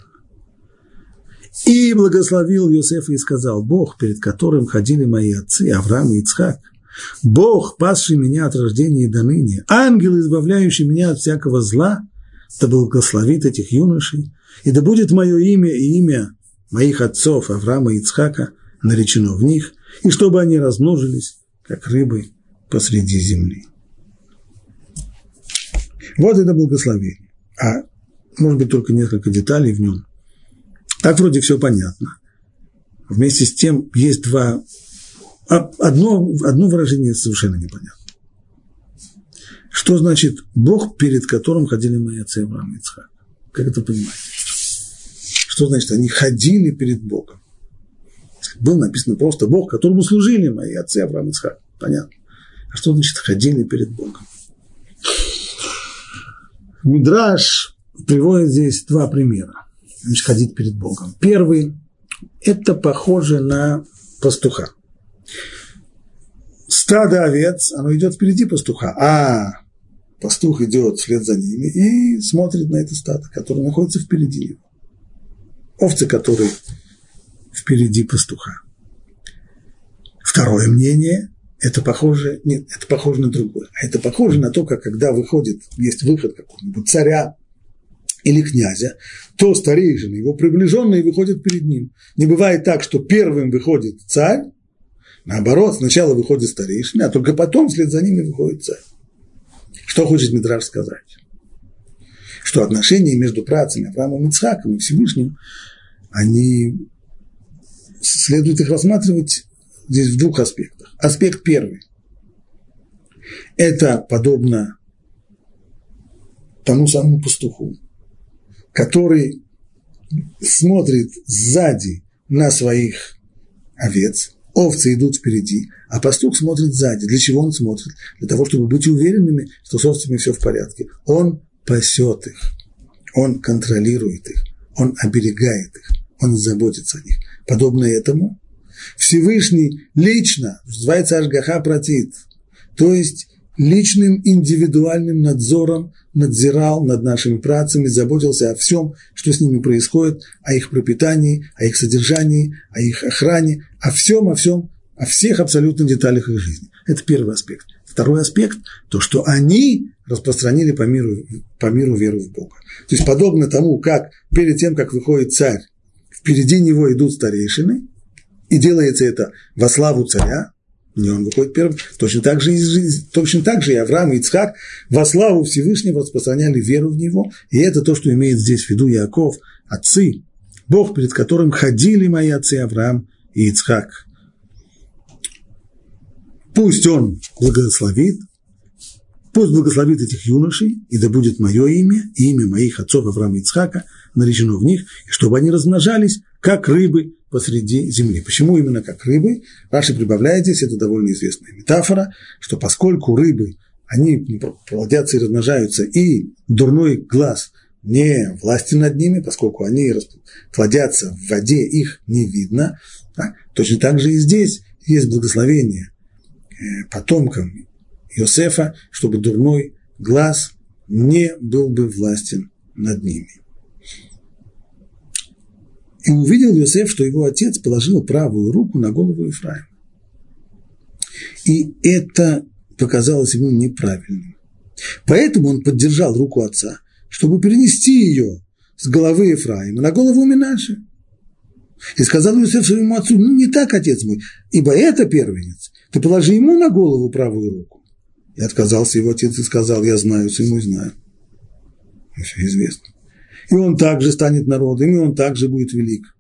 И благословил Иосифа и сказал, Бог, перед которым ходили мои отцы, Авраам и Ицхак, Бог, пасший меня от рождения и до ныне, ангел, избавляющий меня от всякого зла, да благословит этих юношей, и да будет мое имя и имя моих отцов Авраама и Ицхака наречено в них, и чтобы они размножились, как рыбы посреди земли. Вот это благословение. А может быть только несколько деталей в нем. Так вроде все понятно. вместе с тем есть два, одно, одно выражение совершенно непонятно. Что значит Бог, перед которым ходили мои отцы Авраам и Ицхак? Как это понимаете? Что значит, они ходили перед Богом? Было написано просто Бог, которому служили мои отцы Авраам и Ицхак. Понятно. А что значит ходили перед Богом? Мидраш приводит здесь два примера. Значит, ходить перед Богом. Первый – это похоже на пастуха. Стадо овец, оно идет впереди пастуха, а пастух идет вслед за ними и смотрит на это стадо, которое находится впереди него. Овцы, которые впереди пастуха. Второе мнение – это похоже, нет, это похоже на другое. А это похоже на то, как когда выходит, есть выход какого-нибудь царя или князя, то старейшины, его приближенные выходят перед ним. Не бывает так, что первым выходит царь, наоборот, сначала выходит старейшина, а только потом вслед за ними выходит царь. Что хочет Мидраш сказать? Что отношения между працами Авраамом Ицхаком и Всевышним, они следует их рассматривать здесь в двух аспектах. Аспект первый. Это подобно тому самому пастуху, который смотрит сзади на своих овец, овцы идут впереди, а пастух смотрит сзади. Для чего он смотрит? Для того, чтобы быть уверенными, что с овцами все в порядке. Он пасет их, он контролирует их, он оберегает их, он заботится о них. Подобно этому Всевышний лично, называется Ашгаха Протит, то есть личным индивидуальным надзором надзирал над нашими працами, заботился о всем, что с ними происходит, о их пропитании, о их содержании, о их охране, о всем, о всем, о всех абсолютно деталях их жизни. Это первый аспект. Второй аспект – то, что они распространили по миру, по миру веру в Бога. То есть, подобно тому, как перед тем, как выходит царь, впереди него идут старейшины, и делается это во славу царя, не он выходит первым, точно так же, точно так же и Авраам и Ицхак во славу Всевышнего распространяли веру в него, и это то, что имеет здесь в виду Яков, отцы, Бог, перед которым ходили мои отцы Авраам и Ицхак. Пусть он благословит, пусть благословит этих юношей, и да будет мое имя, и имя моих отцов Авраама и Ицхака наречено в них, и чтобы они размножались, как рыбы посреди земли. Почему именно как рыбы? Раши прибавляет здесь, это довольно известная метафора, что поскольку рыбы, они плодятся и размножаются, и дурной глаз не власти над ними, поскольку они плодятся в воде, их не видно. Да? Точно так же и здесь есть благословение э, потомкам Иосифа, чтобы дурной глаз не был бы властен над ними. И увидел Иосиф, что его отец положил правую руку на голову Ефраима. И это показалось ему неправильным. Поэтому он поддержал руку отца, чтобы перенести ее с головы Ефраима на голову Минаши. И сказал Иосиф своему отцу, ну не так, отец мой, ибо это первенец, ты положи ему на голову правую руку. И отказался его отец и сказал, я знаю, сын мой знаю. И все известно и он также станет народом, и он также будет велик.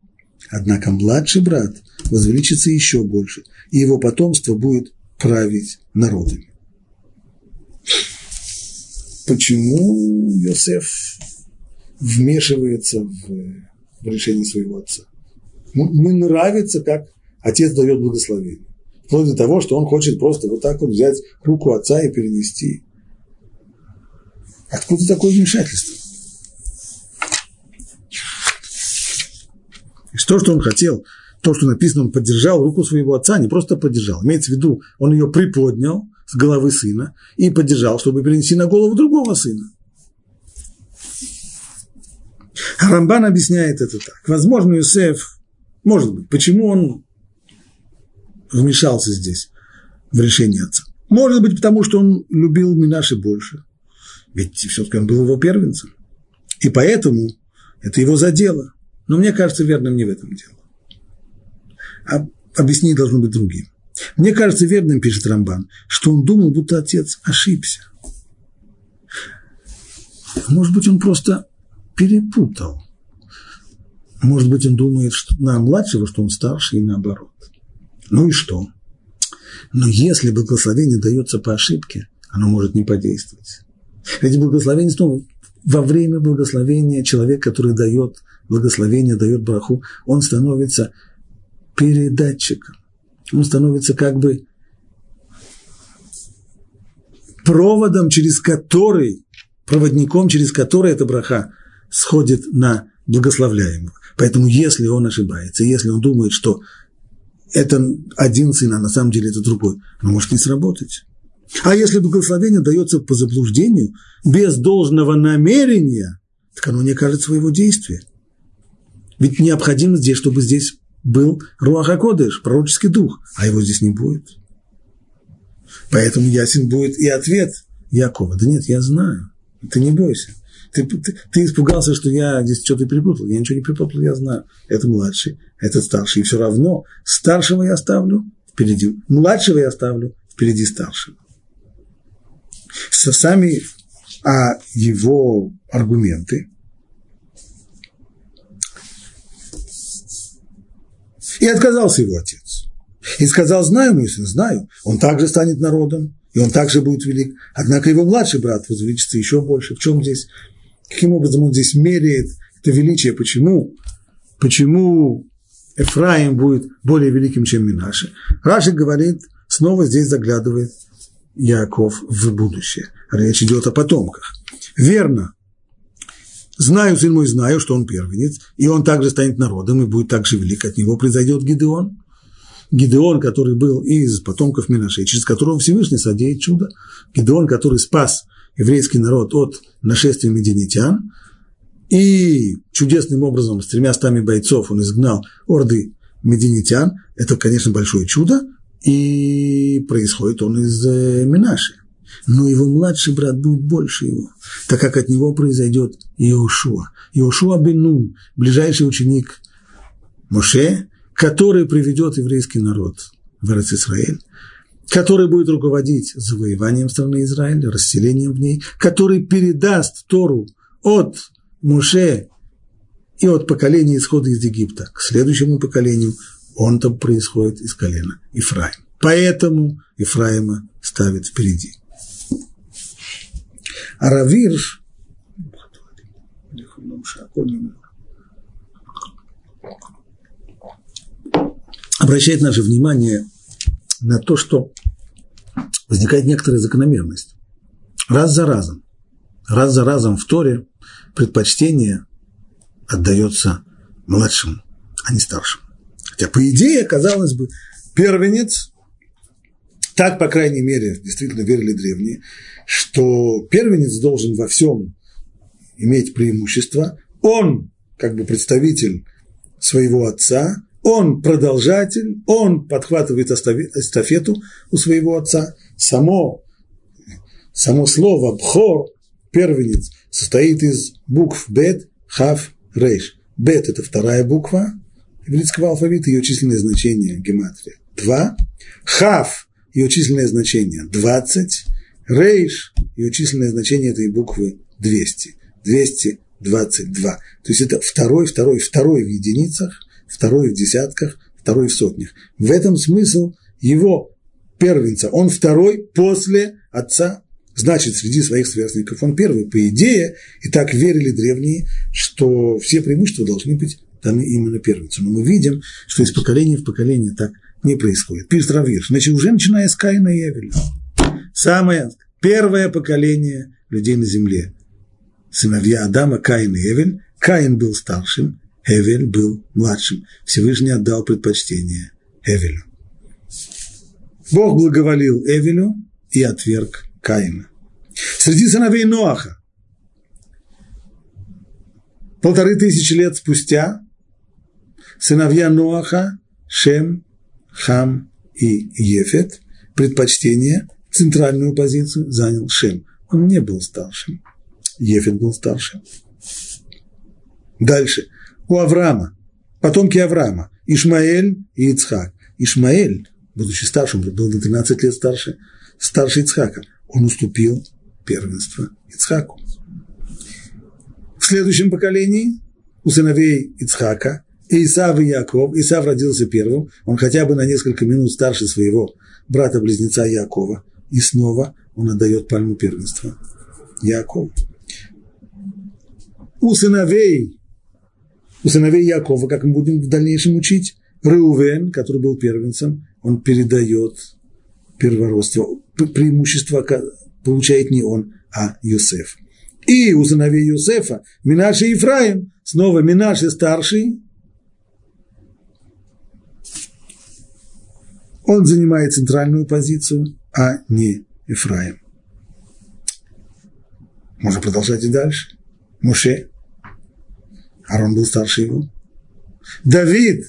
Однако младший брат возвеличится еще больше, и его потомство будет править народами. Почему Йосеф вмешивается в, в решение своего отца? Ему нравится, как отец дает благословение. Вплоть до того, что он хочет просто вот так вот взять руку отца и перенести. Откуда такое вмешательство? То, что он хотел, то, что написано, он поддержал руку своего отца, не просто поддержал. Имеется в виду, он ее приподнял с головы сына и поддержал, чтобы перенести на голову другого сына. Рамбан объясняет это так. Возможно, Юсеф, может быть, почему он вмешался здесь в решение отца? Может быть, потому что он любил Минаши больше. Ведь все-таки он был его первенцем. И поэтому это его задело. Но мне кажется верным не в этом дело. А объяснение должно быть другим. Мне кажется верным, пишет Рамбан, что он думал, будто отец ошибся. Может быть, он просто перепутал. Может быть, он думает что на младшего, что он старше, и наоборот. Ну и что? Но если благословение дается по ошибке, оно может не подействовать. Ведь благословение снова во время благословения человек, который дает благословение, дает браху, он становится передатчиком. Он становится как бы проводом, через который, проводником, через который эта браха сходит на благословляемого. Поэтому если он ошибается, если он думает, что это один сын, а на самом деле это другой, оно может не сработать. А если благословение дается по заблуждению, без должного намерения, так оно не окажет своего действия. Ведь необходимо здесь, чтобы здесь был Руаха Кодыш, пророческий дух, а его здесь не будет. Поэтому ясен будет и ответ Якова. Да нет, я знаю, ты не бойся. Ты, ты, ты испугался, что я здесь что-то перепутал. Я ничего не перепутал, я знаю. Это младший, это старший. И все равно старшего я оставлю впереди, младшего я оставлю впереди старшего сами а его аргументы. И отказался его отец. И сказал, знаю, мой сын, знаю, он также станет народом, и он также будет велик. Однако его младший брат возвеличится еще больше. В чем здесь, каким образом он здесь меряет это величие? Почему? Почему Эфраим будет более великим, чем Минаши? Раши говорит, снова здесь заглядывает Яков в будущее. Речь идет о потомках. Верно. Знаю, сын мой, знаю, что он первенец, и он также станет народом, и будет также велик. От него произойдет Гидеон. Гидеон, который был из потомков Минашей, через которого Всевышний содеет чудо. Гидеон, который спас еврейский народ от нашествия мединитян, и чудесным образом с тремя стами бойцов он изгнал орды мединитян. Это, конечно, большое чудо, и происходит он из э, Минаши. Но его младший брат будет больше его, так как от него произойдет Иошуа. Иошуа Бенун, ближайший ученик Моше, который приведет еврейский народ в Израиль, который будет руководить завоеванием страны Израиля, расселением в ней, который передаст Тору от Моше и от поколения исхода из Египта к следующему поколению, он-то происходит из колена Ифраим. Поэтому Ифраима ставит впереди. А Равирш обращает наше внимание на то, что возникает некоторая закономерность. Раз за разом, раз за разом в Торе предпочтение отдается младшему, а не старшему. Хотя, по идее, казалось бы, первенец, так, по крайней мере, действительно верили древние, что первенец должен во всем иметь преимущество. Он, как бы представитель своего отца, он продолжатель, он подхватывает эстафету у своего отца. Само, само слово «бхор», первенец, состоит из букв «бет», «хав», «рейш». «Бет» – это вторая буква, еврейского алфавита, ее численное значение гематрия 2, хав, ее численное значение 20, рейш, ее численное значение этой буквы 200, 222. То есть это второй, второй, второй в единицах, второй в десятках, второй в сотнях. В этом смысл его первенца. Он второй после отца, значит, среди своих сверстников он первый. По идее, и так верили древние, что все преимущества должны быть даны именно первенцу. Но мы видим, что из поколения в поколение так не происходит. Пишет Равир, значит, уже начиная с Каина и Эвеля. Самое первое поколение людей на земле. Сыновья Адама, Каин и Эвель. Каин был старшим, Эвель был младшим. Всевышний отдал предпочтение Эвелю. Бог благоволил Эвелю и отверг Каина. Среди сыновей Ноаха полторы тысячи лет спустя сыновья Ноаха, Шем, Хам и Ефет, предпочтение, центральную позицию занял Шем. Он не был старшим. Ефет был старшим. Дальше. У Авраама, потомки Авраама, Ишмаэль и Ицхак. Ишмаэль, будучи старшим, был на 13 лет старше, старше Ицхака. Он уступил первенство Ицхаку. В следующем поколении у сыновей Ицхака, Исав и Яков. Исав родился первым, он хотя бы на несколько минут старше своего брата-близнеца Якова. И снова он отдает пальму первенства Якову. У сыновей, у сыновей Якова, как мы будем в дальнейшем учить, Реувен, который был первенцем, он передает первородство, преимущество получает не он, а Юсеф. И у сыновей Юсефа Минаши и Ефраим, снова Минаши старший, он занимает центральную позицию, а не Ефраим. Можно продолжать и дальше. Муше. Арон был старше его. Давид.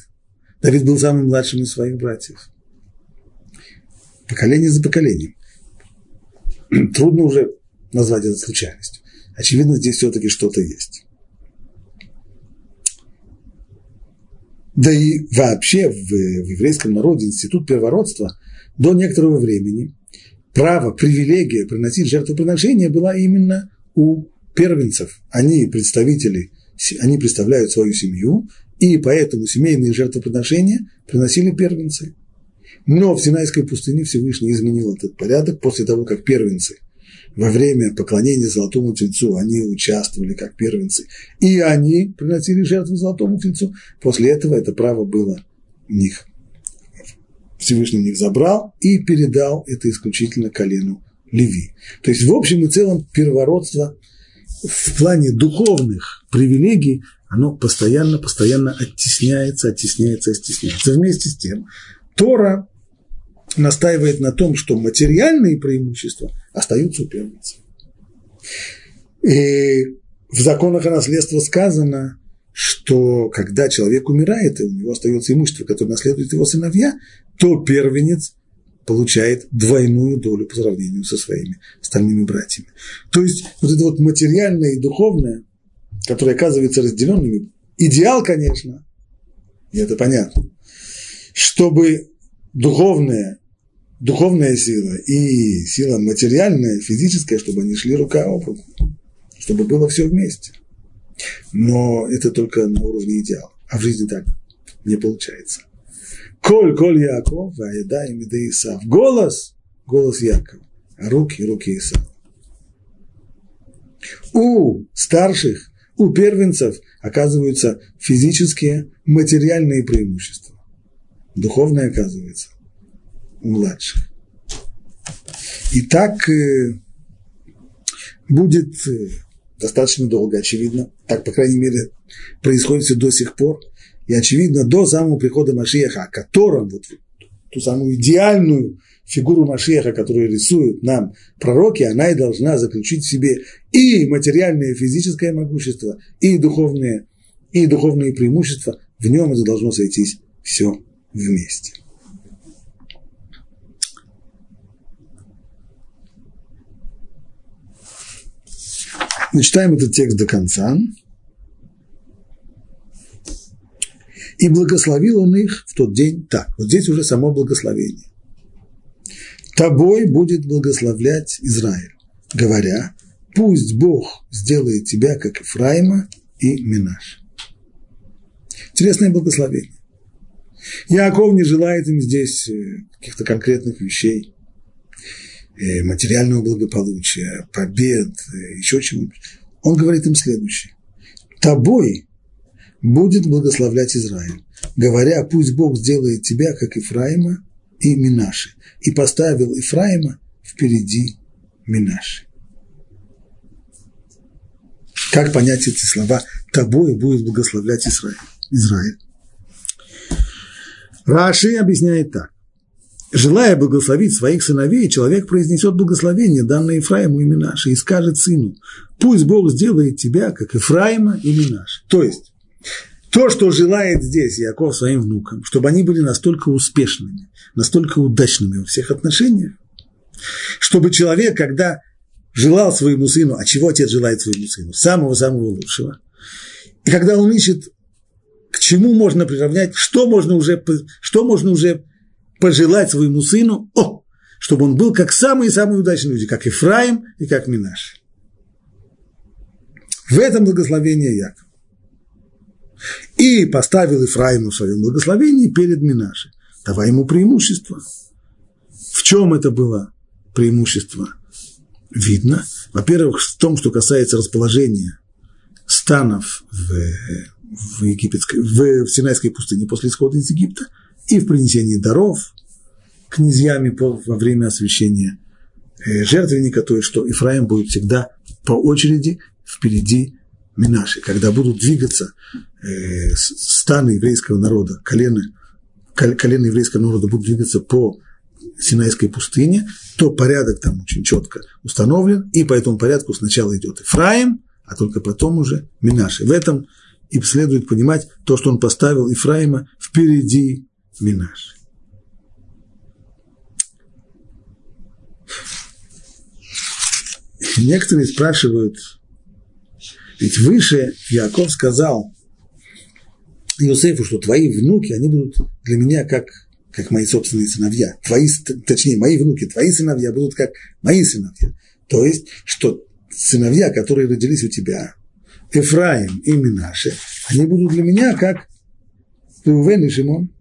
Давид был самым младшим из своих братьев. Поколение за поколением. Трудно уже назвать это случайностью. Очевидно, здесь все-таки что-то есть. Да и вообще в, в еврейском народе институт первородства до некоторого времени право, привилегия приносить жертвоприношения была именно у первенцев. Они представители, они представляют свою семью, и поэтому семейные жертвоприношения приносили первенцы. Но в Синайской пустыне Всевышний изменил этот порядок после того, как первенцы во время поклонения Золотому Тельцу они участвовали как первенцы, и они приносили жертву Золотому Тельцу. После этого это право было у них. Всевышний них забрал и передал это исключительно колену Леви. То есть, в общем и целом, первородство в плане духовных привилегий, оно постоянно, постоянно оттесняется, оттесняется, оттесняется. Вместе с тем, Тора настаивает на том, что материальные преимущества остаются у первенца. И в законах о наследстве сказано, что когда человек умирает, и у него остается имущество, которое наследует его сыновья, то первенец получает двойную долю по сравнению со своими остальными братьями. То есть вот это вот материальное и духовное, которое оказывается разделенными, идеал, конечно, и это понятно, чтобы духовное, духовная сила и сила материальная, физическая, чтобы они шли рука об руку, чтобы было все вместе. Но это только на уровне идеала. А в жизни так не получается. Коль, коль Яков, а еда и Исав. Голос, голос Якова, а руки, руки Исава. У старших, у первенцев оказываются физические, материальные преимущества. Духовное оказывается младших. И так э, будет э, достаточно долго, очевидно. Так, по крайней мере, происходит все до сих пор. И, очевидно, до самого прихода Машиеха, о котором, вот ту самую идеальную фигуру Машеха, которую рисуют нам пророки, она и должна заключить в себе и материальное и физическое могущество, и духовные, и духовные преимущества. В нем это должно сойтись все вместе. Мы читаем этот текст до конца. И благословил он их в тот день так. Вот здесь уже само благословение. Тобой будет благословлять Израиль, говоря, пусть Бог сделает тебя, как Ефраима и Минаш. Интересное благословение. Яков не желает им здесь э, каких-то конкретных вещей, материального благополучия, побед, еще чего-нибудь. Он говорит им следующее. Тобой будет благословлять Израиль, говоря, пусть Бог сделает тебя, как Ифраима и Минаши, и поставил Ифраима впереди Минаши. Как понять эти слова? Тобой будет благословлять Израиль. Израиль. Раши объясняет так. Желая благословить своих сыновей, человек произнесет благословение, данное Ефраиму и Минаше, и скажет сыну, пусть Бог сделает тебя, как Ефраима и Минаше. То есть, то, что желает здесь Яков своим внукам, чтобы они были настолько успешными, настолько удачными во всех отношениях, чтобы человек, когда желал своему сыну, а чего отец желает своему сыну? Самого-самого лучшего. И когда он ищет, к чему можно приравнять, что можно уже, что можно уже пожелать своему сыну, о, чтобы он был как самые-самые удачные люди, как Ифраим и как Минаш. В этом благословение Яков. И поставил Ифраима в своем благословении перед Минаши. Давай ему преимущество. В чем это было преимущество? Видно. Во-первых, в том, что касается расположения станов в, в, египетской, в Синайской пустыне после исхода из Египта и в принесении даров князьями во время освящения э, жертвенника, то есть что Ифраим будет всегда по очереди впереди Минаши, когда будут двигаться э, станы еврейского народа, колено, колено еврейского народа будут двигаться по Синайской пустыне, то порядок там очень четко установлен, и по этому порядку сначала идет Ифраим, а только потом уже Минаши. В этом и следует понимать то, что он поставил Ифраима впереди Минаши. Некоторые спрашивают, ведь выше Яков сказал Иосифу, что твои внуки, они будут для меня как, как мои собственные сыновья. Твои, точнее, мои внуки, твои сыновья будут как мои сыновья. То есть, что сыновья, которые родились у тебя, Эфраим и Минаши, они будут для меня как Рувен и Шимон.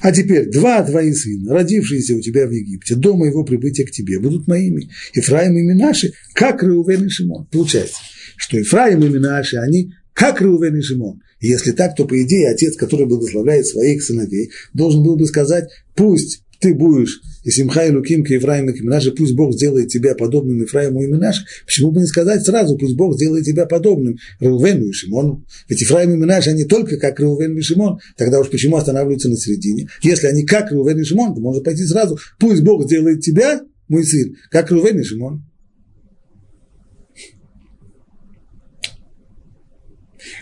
А теперь два твои сына, родившиеся у тебя в Египте, до моего прибытия к тебе, будут моими. Ефраим и Минаши, как Реувен и Шимон. Получается, что Ефраим и Минаши, они как Реувен и Шимон. И если так, то, по идее, отец, который благословляет своих сыновей, должен был бы сказать, пусть ты будешь и Симха и Луким, Ефраим и Минаши, пусть Бог сделает тебя подобным Ефраиму и Минаше. Почему бы не сказать сразу, пусть Бог сделает тебя подобным Реувену и Шимону. Ведь Ефраим и Минаше, они только как Реувен и Шимон. Тогда уж почему останавливаются на середине? Если они как Реувен и Шимон, то можно пойти сразу, пусть Бог сделает тебя, мой сын, как Реувен и Шимон.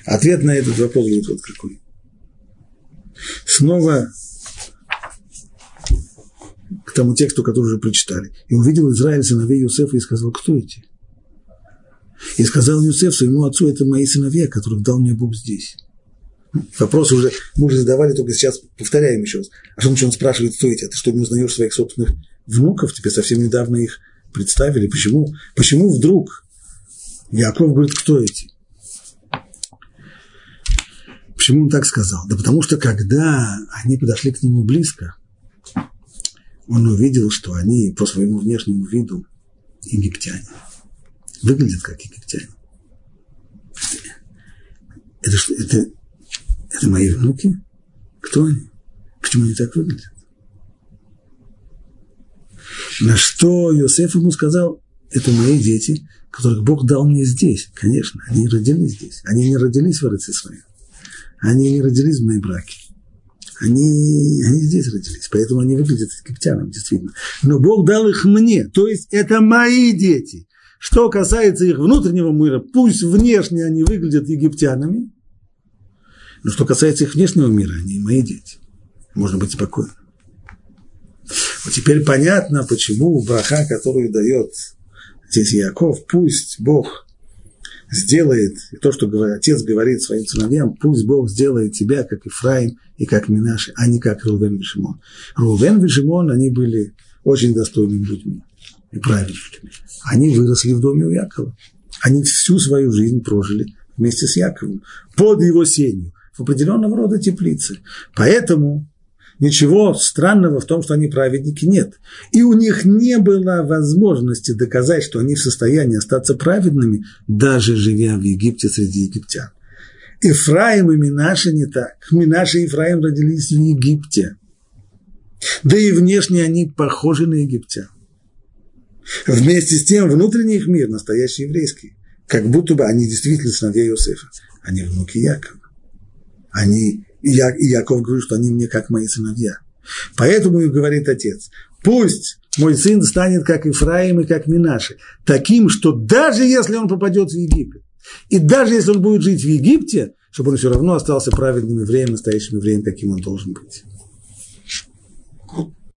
Ответ на этот вопрос будет вот какой. Снова к тому тексту, который уже прочитали. И увидел Израиль сыновей Юсефа и сказал, кто эти? И сказал Юсеф своему отцу, это мои сыновья, которых дал мне Бог здесь. Вопрос уже, мы уже задавали, только сейчас повторяем еще раз. А что он спрашивает, кто эти? А ты что, не узнаешь своих собственных внуков? Тебе совсем недавно их представили. Почему? Почему вдруг Яков говорит, кто эти? Почему он так сказал? Да потому что когда они подошли к нему близко, он увидел, что они по своему внешнему виду египтяне. Выглядят как египтяне. Это, что, это, это мои внуки? Кто они? Почему они так выглядят? На что Иосиф ему сказал, это мои дети, которых Бог дал мне здесь. Конечно, они родились здесь. Они не родились в Израиле. Они не родились в моей браке они, они здесь родились, поэтому они выглядят египтянами, действительно. Но Бог дал их мне, то есть это мои дети. Что касается их внутреннего мира, пусть внешне они выглядят египтянами, но что касается их внешнего мира, они мои дети. Можно быть спокойным. Вот теперь понятно, почему браха, которую дает здесь Яков, пусть Бог сделает, то, что отец говорит своим сыновьям, пусть Бог сделает тебя, как Ифраим и как Минаши, а не как Рувен и Шимон. Рувен и Шимон, они были очень достойными людьми и правильными. Они выросли в доме у Якова. Они всю свою жизнь прожили вместе с Яковом, под его сенью, в определенного рода теплице. Поэтому Ничего странного в том, что они праведники, нет. И у них не было возможности доказать, что они в состоянии остаться праведными, даже живя в Египте среди египтян. Ифраим и Минаша не так. Минаша и Ифраим родились в Египте. Да и внешне они похожи на египтян. Вместе с тем внутренний их мир настоящий еврейский. Как будто бы они действительно сыновья Иосифа. Они внуки Якова. Они и, Я, и Яков говорит, что они мне как мои сыновья. Поэтому и говорит отец, пусть мой сын станет как Ифраим и как Минаши, таким, что даже если он попадет в Египет, и даже если он будет жить в Египте, чтобы он все равно остался праведным евреем, настоящим евреем, каким он должен быть.